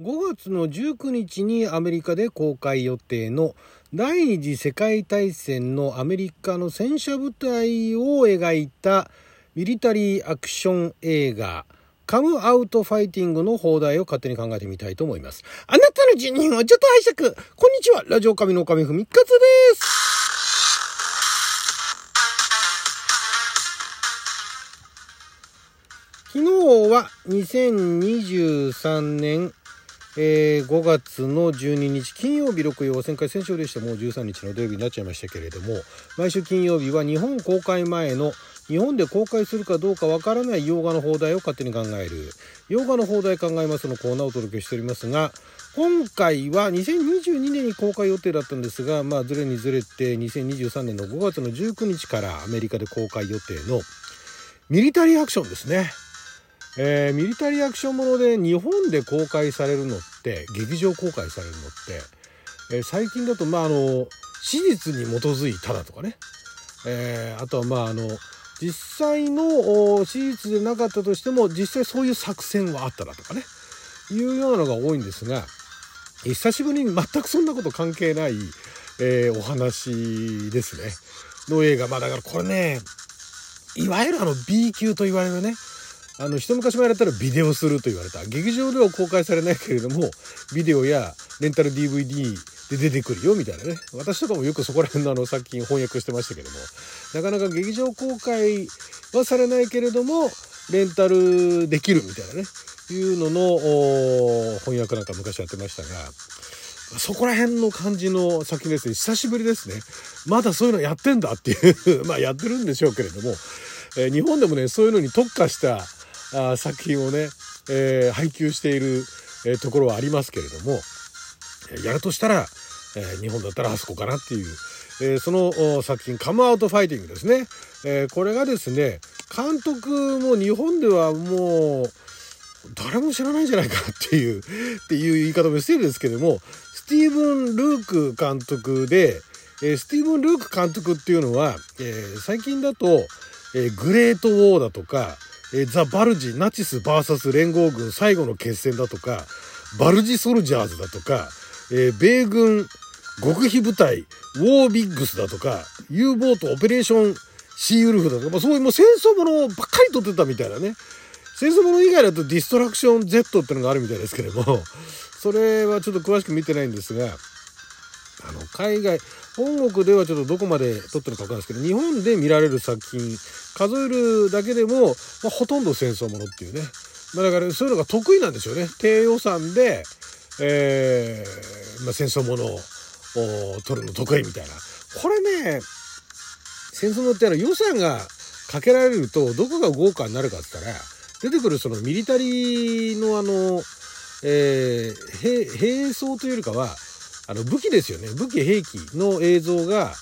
5月の19日にアメリカで公開予定の第二次世界大戦のアメリカの戦車部隊を描いたミリタリーアクション映画カムアウトファイティングの放題を勝手に考えてみたいと思います。あなたの辞任をちょっと拝借こんにちはラジオ神の神ふみかつです昨日は2023年えー、5月の12日金曜日6曜旋回戦勝でしてもう13日の土曜日になっちゃいましたけれども毎週金曜日は日本公開前の日本で公開するかどうかわからない洋画の放題を勝手に考える。洋画の放題考えますのコーナーをお届けしておりますが今回は2022年に公開予定だったんですがまあずれにずれて2023年の5月の19日からアメリカで公開予定のミリタリーアクションですね。えー、ミリタリーアクションもので日本で公開されるのって劇場公開されるのって、えー、最近だとまああの史実に基づいただとかね、えー、あとはまああの実際の史実でなかったとしても実際そういう作戦はあっただとかね。いうようなのが多いんですが久しぶりに全くそんなこと関係ない、えー、お話ですね。の映画。まあだからこれねいわゆるあの B 級と言われるねあの一昔前だったらビデオすると言われた。劇場では公開されないけれどもビデオやレンタル DVD で出てくるよみたいなね。私とかもよくそこら辺のあの作品翻訳してましたけども。なかなか劇場公開はされないけれどもレンタルできるみたいなね。いうのの翻訳なんか昔やってましたが。そこら辺の感じの作品ですね。久しぶりですね。まだそういうのやってんだっていう。まあやってるんでしょうけれども、えー、日本でもねそういうのに特化したあ作品をね、えー、配給している、え、ところはありますけれどもやるとしたら、え、日本だったらあそこかなっていう、えその作品「カムアウトファイティング」ですね、えこれがですね監督も日本ではもう誰も知らないんじゃないかっていう っていう言い方もしてるんですけどもスティーブン・ルーク監督で、えスティーブン・ルーク監督っていうのは、え最近だと、えグレート・ウォーだとかえザ・バルジ、ナチス VS 連合軍最後の決戦だとか、バルジ・ソルジャーズだとか、え、米軍極秘部隊、ウォービッグスだとか、U ボートオペレーションシーウルフだとか、まあ、そういうもう戦争ものばっかり撮ってたみたいなね。戦争もの以外だとディストラクション Z ってのがあるみたいですけれども、それはちょっと詳しく見てないんですが、あの、海外、本国ではちょっとどこまで撮ってるか分かんないですけど、日本で見られる作品、数えるだけでも、まあ、ほとんど戦争ものっていうね。まあ、だからそういうのが得意なんでしょうね。低予算で、えー、まあ、戦争ものを撮るの得意みたいな。これね、戦争のってあの予算がかけられるとどこが豪華になるかって言ったら、出てくるそのミリタリーのあの、えー、兵装というよりかは、あの武器ですよね。武器兵器の映像が、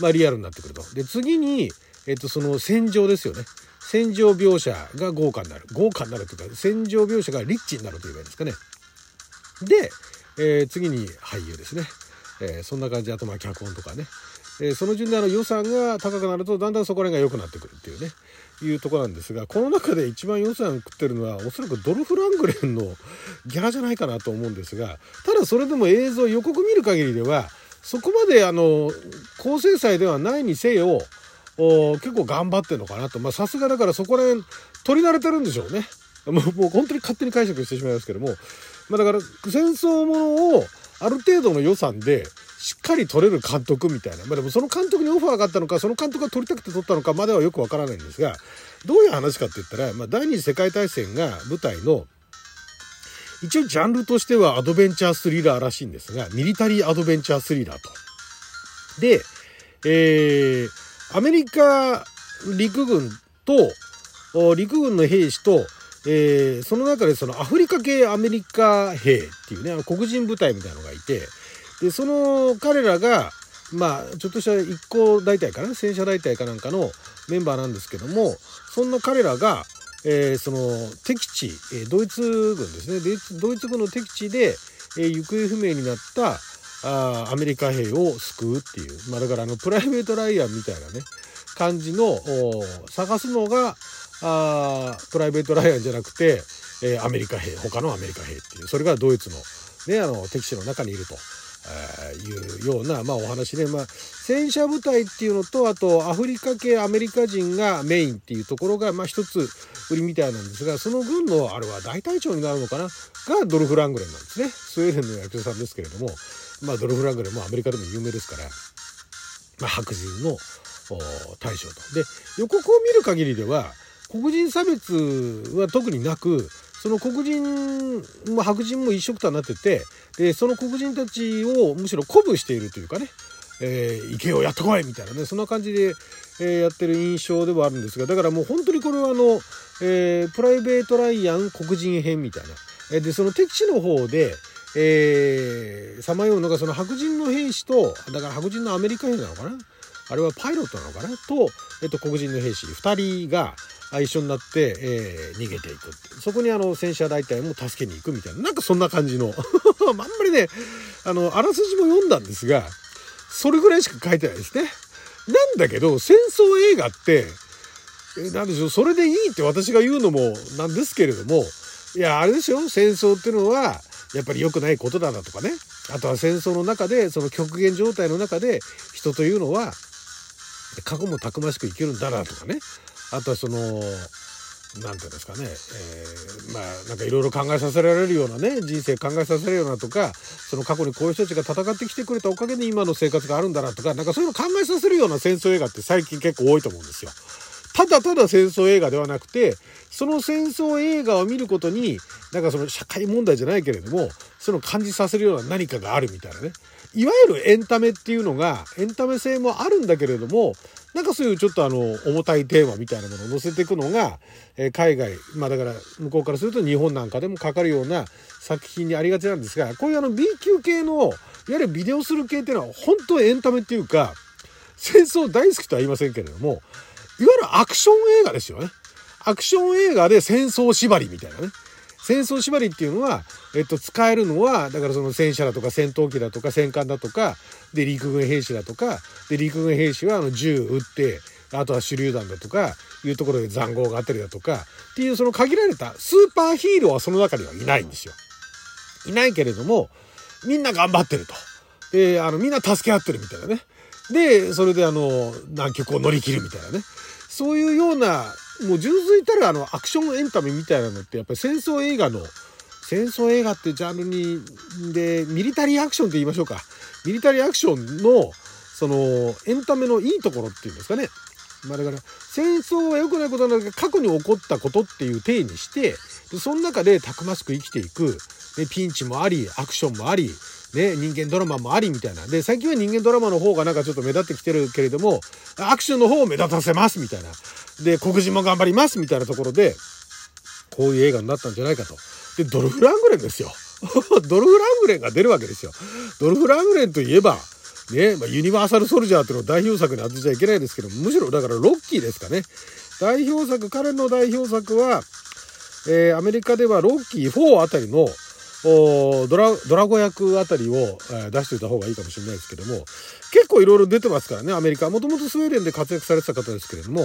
まあ、リアルになってくると。で次に、えっと、その戦場ですよね。戦場描写が豪華になる。豪華になるというか戦場描写がリッチになるといいんですかね。で、えー、次に俳優ですね、えー、そんな感じであとまあ脚本とかね、えー、その順であの予算が高くなるとだんだんそこら辺が良くなってくるっていうね。いうとこなんですがこの中で一番予算食ってるのはおそらくドルフ・ラングレンのギャラじゃないかなと思うんですがただそれでも映像予告見る限りではそこまであの高精細ではないにせよ結構頑張ってるのかなと。さすがだからそこら辺取り慣れてるんでしょうね。もうもう本当に勝手に解釈してしまいますけども、まあ、だから戦争ものをある程度の予算でしっかり撮れる監督みたいな。まあでもその監督にオファーがあったのか、その監督が撮りたくて撮ったのかまではよくわからないんですが、どういう話かって言ったら、まあ第二次世界大戦が舞台の、一応ジャンルとしてはアドベンチャースリラーらしいんですが、ミリタリーアドベンチャースリラーと。で、えー、アメリカ陸軍と、陸軍の兵士と、えー、その中でそのアフリカ系アメリカ兵っていうね、黒人部隊みたいなのがいて、でその彼らがまあちょっとした一行大隊かな戦車大隊かなんかのメンバーなんですけどもそんな彼らが、えー、その敵地、えドイツ軍ですねドイツ軍の敵地で、え行方不明になったあアメリカ兵を救うっていう、まあ、だからあのプライベート・ライアンみたいなね感じの探すのがあプライベート・ライアンじゃなくて、えー、アメリカ兵他のアメリカ兵っていうそれがドイツの,、ね、あの敵地の中にいると。いうような、まあ、お話で、まあ、戦車部隊っていうのとあとアフリカ系アメリカ人がメインっていうところが、まあ、一つ売りみたいなんですがその軍のあれは大隊長になるのかな？がドルフ・ラングレンなんですねスウェーデンの役者さんですけれども、まあ、ドルフ・ラングレンもアメリカでも有名ですから、まあ、白人の大将と。で予告を見る限りでは黒人差別は特になくその黒人も白人も一緒くたになっててでその黒人たちをむしろ鼓舞しているというかね「えー、行けよやってこい!」みたいなねそんな感じで、えー、やってる印象ではあるんですがだからもう本当にこれはあの、えー、プライベート・ライアン黒人編みたいな。えでその敵地の方でさまようのがその白人の兵士とだから白人のアメリカ兵なのかな？あれはパイロットなのかな？と、えっと、黒人の兵士2人が一緒になって、えー、逃げていくてそこにあの戦車大隊も助けに行くみたいな。なんかそんな感じの。あんまりねあのあらすじも読んだんですがそれぐらいしか書いてないですね。なんだけど戦争映画って何でしょうそれでいいって私が言うのもなんですけれどもいやあれですよ。戦争っていうのはやっぱり良くないことだなとかね。あとは戦争の中でその極限状態の中で人というのは過去もたくましく生きるんだなとかね。あとはその何て言うんですかね、えー、まあなんかいろいろ考えさせられるようなね人生考えさせるようなとかその過去にこういう人たちが戦ってきてくれたおかげで今の生活があるんだなとかなんかそういうの考えさせるような戦争映画って最近結構多いと思うんですよ。ただただ戦争映画ではなくてその戦争映画を見ることになんかその社会問題じゃないけれどもその感じさせるような何かがあるみたいなねいわゆるエンタメっていうのがエンタメ性もあるんだけれどもなんかそういうちょっとあの重たいテーマみたいなものを載せていくのが、え、海外まあだから向こうからすると日本なんかでもかかるような作品にありがちなんですがこういうあの B 級系のいわゆるビデオする系っていうのは本当エンタメっていうか戦争大好きとは言いませんけれどもいわゆるアクション映画ですよね。アクション映画で戦争縛りみたいなね。戦争縛りっていうのは、えっと、使えるのは、だからその戦車だとか戦闘機だとか戦艦だとか、で、陸軍兵士だとか、で、陸軍兵士はあの銃撃って、あとは手榴弾だとか、いうところで塹壕があったりだとか、っていうその限られたスーパーヒーローはその中にはいないんですよ。いないけれども、みんな頑張ってると。で、あの、みんな助け合ってるみたいなね。で、それであの、南極を乗り切るみたいなね。そういうようなもう純粋たるあのアクションエンタメみたいなのってやっぱり戦争映画の戦争映画ってジャンルにでミリタリーアクションって言いましょうか。ミリタリーアクションのそのエンタメのいいところっていうんですかね。まあだから戦争は良くないことなんだけど過去に起こったことっていう体にしてでその中でたくましく生きていくでピンチもありアクションもありね、人間ドラマもありみたいな。で、最近は人間ドラマの方がなんかちょっと目立ってきてるけれども、アクションの方を目立たせますみたいな。で、黒人も頑張りますみたいなところで、こういう映画になったんじゃないかと。で、ドルフ・ラングレンですよ。ドルフ・ラングレンが出るわけですよ。ドルフ・ラングレンといえば、ね、まあ、ユニバーサル・ソルジャーっていうのを代表作に当てちゃいけないですけどむしろだからロッキーですかね。代表作、彼の代表作は、えー、アメリカではロッキー4あたりのドラドラゴ役あたりを、えー、出しておいた方がいいかもしれないですけども結構いろいろ出てますからねアメリカもともとスウェーデンで活躍されてた方ですけれども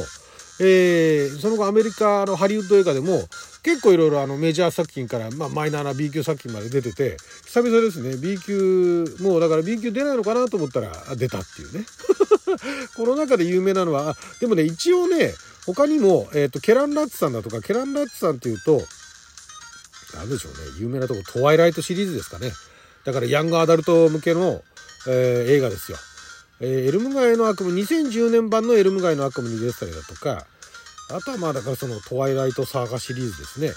えー、その後アメリカのハリウッド映画でも結構いろいろあのメジャー作品から、まあ、マイナーな B 級作品まで出てて久々ですね。B 級もうだから B 級出ないのかなと思ったら出たっていうね。この中で有名なのはでもね一応ね他にも、えーと、ケラン・ラッツさんだとかケラン・ラッツさんっていうと何でしょうね。有名なとこトワイライトシリーズですかね。だからヤングアダルト向けの、えー、映画ですよ。えー、エルム街の悪夢2010年版のエルム街の悪夢に出てたりだとかあとはまあだからそのトワイライトサーガシリーズですね、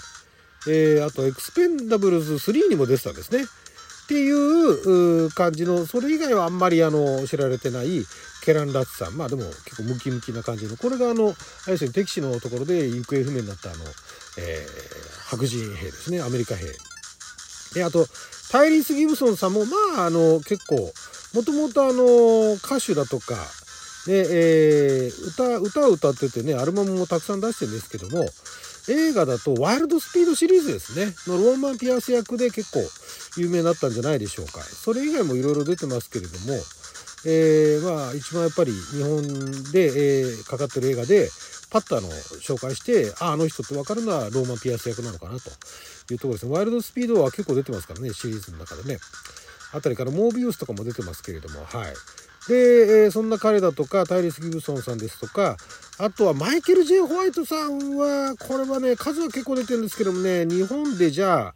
えー、あとエクスペンダブルズ3にも出てたんですね。っていう感じのそれ以外はあんまりあの知られてないケラン・ラッツさん。まあでも結構ムキムキな感じの。これがあのあれですね敵地のところで行方不明になったあの、えー、白人兵ですね。アメリカ兵。であとタイリース・ギブソンさんもまああの結構もともとあの歌手だとか、ねえー、歌歌を歌っててねアルバムもたくさん出してるんですけども映画だとワイルドスピードシリーズですねのローマン・ピアス役で結構有名になったんじゃないでしょうかそれ以外もいろいろ出てますけれども、えー、まあ一番やっぱり日本で、えー、かかってる映画でパッとあの紹介してああの人って分かるのはローマン・ピアス役なのかなというところですね。ワイルドスピードは結構出てますからね、シリーズの中でね。あたりからモービウスとかも出てますけれども、はい。で、えー、そんな彼だとか、タイリス・ギブソンさんですとか、あとはマイケル・ジェイ・ホワイトさんは、これはね、数は結構出てるんですけどもね、日本でじゃあ、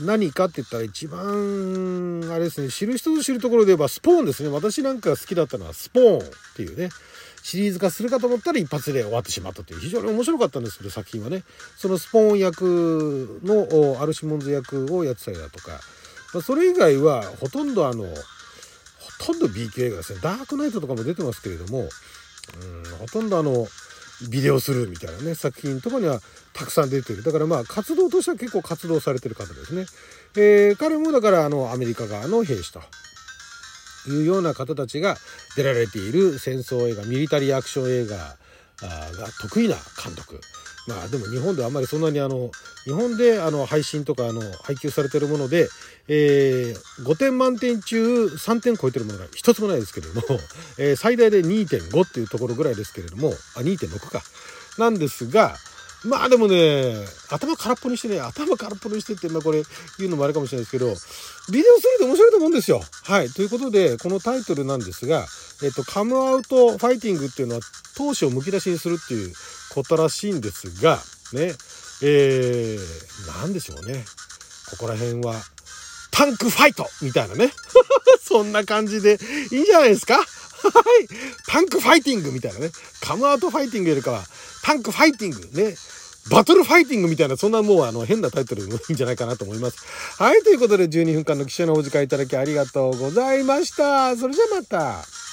何かって言ったら一番、あれですね、知る人ぞ知るところで言えばスポーンですね。私なんか好きだったのはスポーンっていうね、シリーズ化するかと思ったら一発で終わってしまったという非常に面白かったんですけど、作品はね。そのスポーン役のアルシモンズ役をやってたりだとか、まあ、それ以外はほとんどあの、ほとんど B 級映画ですね。ダークナイトとかも出てますけれども、うん、ほとんどあの、ビデオするみたいなね、作品とかにはたくさん出てる。だからまあ活動としては結構活動されてる方ですね。えー、彼もだからあのアメリカ側の兵士というような方たちが出られている戦争映画、ミリタリーアクション映画が得意な監督。まあでも日本ではあんまりそんなにあの、日本であの配信とかあの配給されてるもので、えー、5点満点中3点超えてるものが一つもないですけれども、えー、最大で2.5っていうところぐらいですけれども、あ、2.6か。なんですが、まあでもね、頭空っぽにしてね、頭空っぽにしてって、まあこれ言うのもあれかもしれないですけど、ビデオすると面白いと思うんですよ。はい。ということで、このタイトルなんですが、えっと、カムアウトファイティングっていうのは、闘志をむき出しにするっていうことらしいんですが、ね、えー、なんでしょうね。ここら辺は、タンクファイトみたいなね。そんな感じでいいんじゃないですか？はい。タンクファイティングみたいなね。カムアウトファイティングよりかは、タンクファイティングね。バトルファイティングみたいな、そんなもうあの変なタイトルでもいいんじゃないかなと思います。はい、ということで12分間の記者のお時間いただきありがとうございました。それじゃあまた。